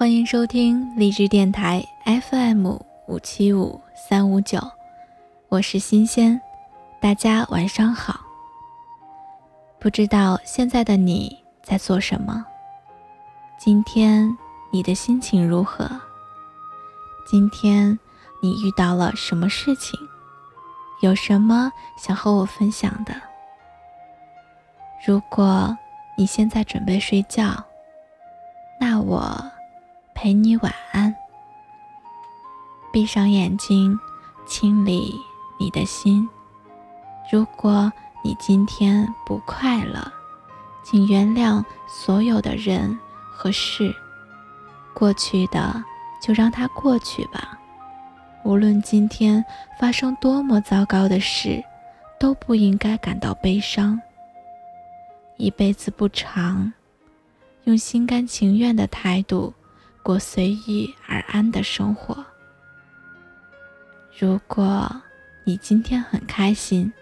欢迎收听励志电台 FM 五七五三五九，我是新鲜，大家晚上好。不知道现在的你在做什么？今天你的心情如何？今天你遇到了什么事情？有什么想和我分享的？如果你现在准备睡觉，那我。陪你晚安。闭上眼睛，清理你的心。如果你今天不快乐，请原谅所有的人和事。过去的就让它过去吧。无论今天发生多么糟糕的事，都不应该感到悲伤。一辈子不长，用心甘情愿的态度。过随遇而安的生活。如果你今天很开心，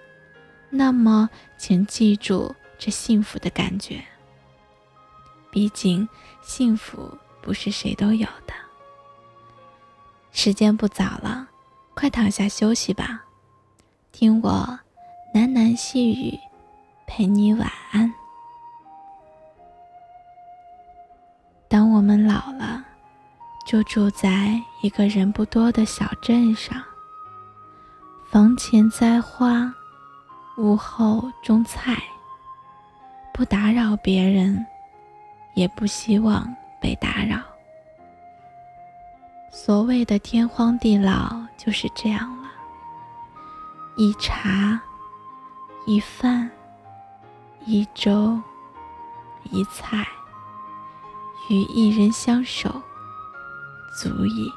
那么请记住这幸福的感觉。毕竟幸福不是谁都有的。时间不早了，快躺下休息吧，听我喃喃细语，陪你晚安。当我们老了。就住在一个人不多的小镇上，房前栽花，屋后种菜，不打扰别人，也不希望被打扰。所谓的天荒地老就是这样了，一茶，一饭，一粥，一菜，与一人相守。足矣。